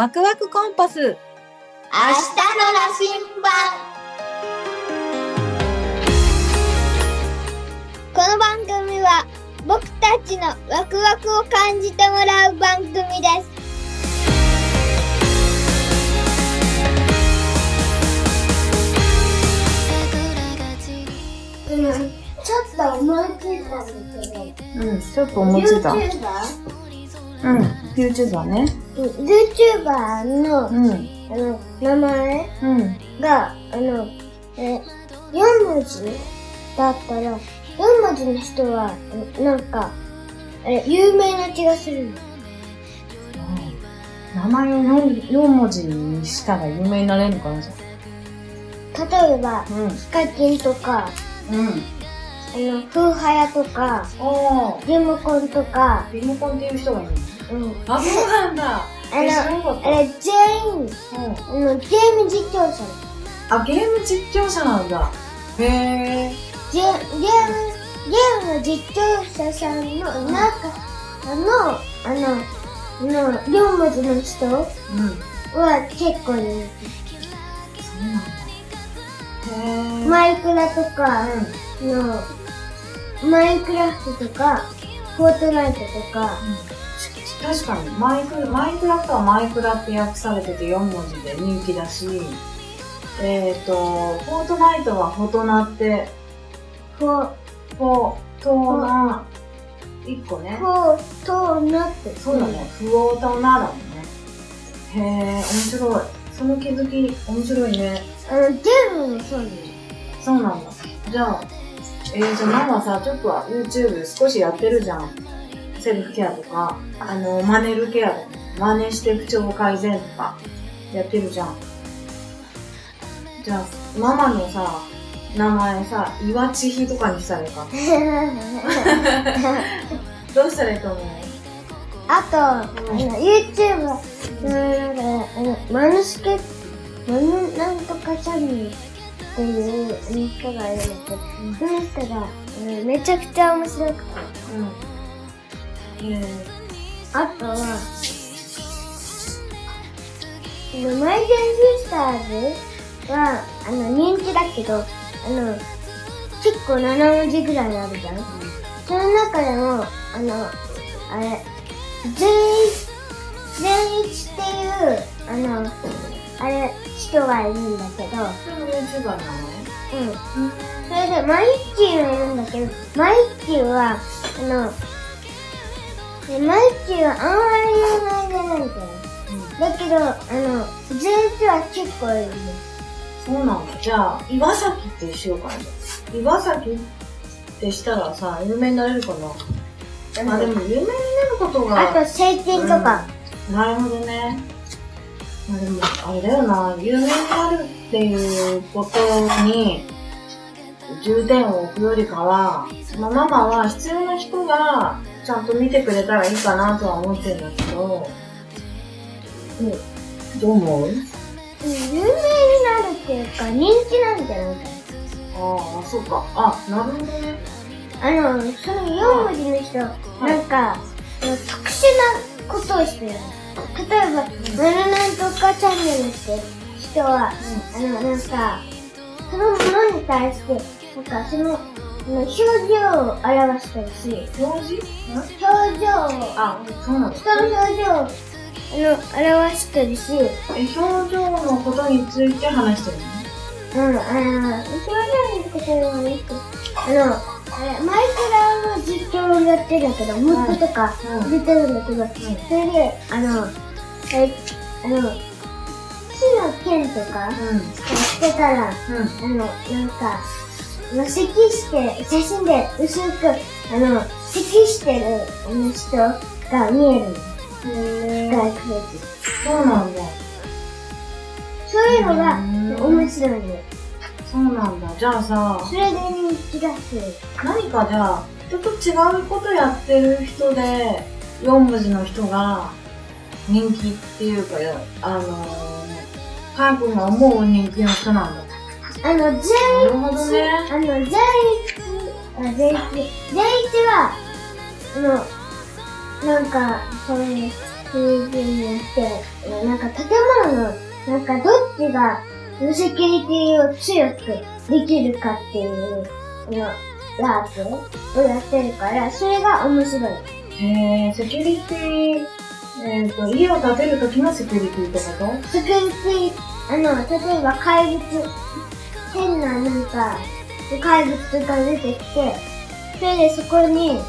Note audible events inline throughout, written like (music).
ワクワクコンパス。明日の羅針盤。この番組は僕たちのワクワクを感じてもらう番組です。うん、ちょっと思いついたんだけど。うん、ちょっと思いついた。うん、YouTuber ね。YouTuber のうん、あの名前うん。が、あの、え、4文字だったら、4文字の人は、えなんか、え、有名な気がするの。名前を 4, 4文字にしたら有名になれるのかなじゃ例えば、あうん。ヒカキンとか、うん。あの、フーハヤとか、リモコンとか、リモコンっていう人がいるうん。のあ、そうなんだ。あえ知らなかの、ったあれ、全員、うんあの、ゲーム実況者。あ、ゲーム実況者なんだ。へえ。ゲゲーム、ゲームの実況者さんの中、あの、あの、あの、4文字の人うん。は結構人そうなんだ。へえ。気。マイクラとか、うん。の、マインクラフトとか、フォートナイトとか、確かに。マイクマイクラフトはマイクラって訳されてて4文字で人気だしえっ、とフォートナイトはフォトナってフォ、フォトナ1個ね。フォートナって。そうだね、フォートナだもんね。へえ面白い。その気づき面白いね。あの、ゲームもそうなの。そうなんだじゃあえー、じゃあママさちょっとは YouTube 少しやってるじゃんセルフケアとかあのマネルケアとか真似して口調改善とかやってるじゃん。じゃあママのさ名前さ岩千尋とかにしたらいいか。(laughs) どうしたらいいと思う？あと、あの、YouTube、うん、マヌスケ、マヌなんとかチャンネルっていう人がいるんだけど、その人が、うんめちゃくちゃ面白くて。うんえあとは、マイケル・フィスターズは、あの、人気だけど、あの、結構7文字ぐらいあるじゃん。その中でも、あの、あれ、善一、っていう、あの、あれ、人がいるんだけど、ー、それも YouTuber の名うん。前それで、マイッキーがいるんだけど、マイッキーは、あの、マイッキーはあんまり有名じゃないんだよ。だけど、あの、全一は結構いる。そうなんだ。じゃあ、岩崎ってしようかな。岩崎ってしたらさ、有名になれるかな。まあでも、有名になることが。あと、聖剣とか。なるほどね。まあでも、あれだよな、有名になるっていうことに、重点を置くよりかは、まあ、ママは必要な人がちゃんと見てくれたらいいかなとは思ってるんだけど、うん、どう思う？うん有名になるっていうか、人気なんじゃないかああ、そうか。あ、なるほどね。な。あの、その4文字の人、なんか、特殊なことをしてる。例えば、マルナンとかチャンネルって人は、あの、なんか、そのものに対して、なんか、その表情を表してるし、表示表情？を、あ、そうなんだ。人の表情を、あの、表してるし、え、表情のことについて話してるの？うん、あの、表情のことはなく、あの、あれ、マイクラの実況をやってるんだけど、ムックとかうん。出てるんだけど、それで、あの、え、あの、木の剣とかしてたら、あの、なんか、あの咳して、写真で薄く、あの、咳してるあの人が見えるの。へ外国人。そうなんだ。そういうのがうん面白いの。そうなんだ。じゃあさ、それで人気がする。何かじゃあ、人と違うことやってる人で、4文字の人が人気っていうか、あのー、カー君が思う人気の人なんだ。あの、全なるほどね。あの、全一、あ、全一、全一は、あの、なんか、そういうふうにやって、なんか建物の、なんかどっちが、セキュリティを強くできるかっていう、あの、ラープをやってるから、それが面白い。へえ、セキュリティ、えっ、と、家を建てるときのセキュリティってこセキュリティ、あの、例えば怪物、か、怪物が出てきて、それでそこに、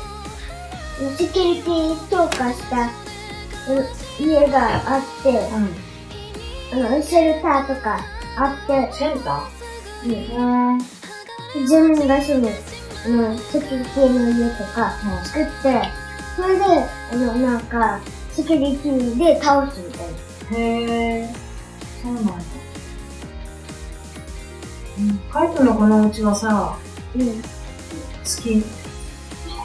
セキュリティ強化したう家があって、とうん。あの、シェルターとかあって、センタうんー？うん。自分が住む、あの、セキュリティの家とか作って、それで、あの、なんか、セキュリティで倒すみたいな。へえ、そうなんだ。うん。カイトのこのお家はさ、うん。好き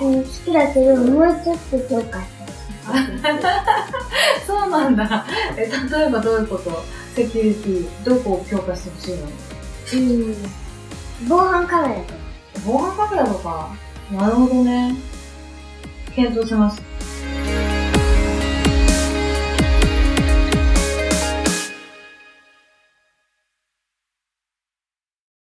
うん、好きだけど、もうちょっと強化した (laughs) そうなんだ。え、例えばどういうこと？セキュリティ、どこを強化してほしいの？い。うん。防犯カメラとか。防犯カメラとか。なるほどね。検討します。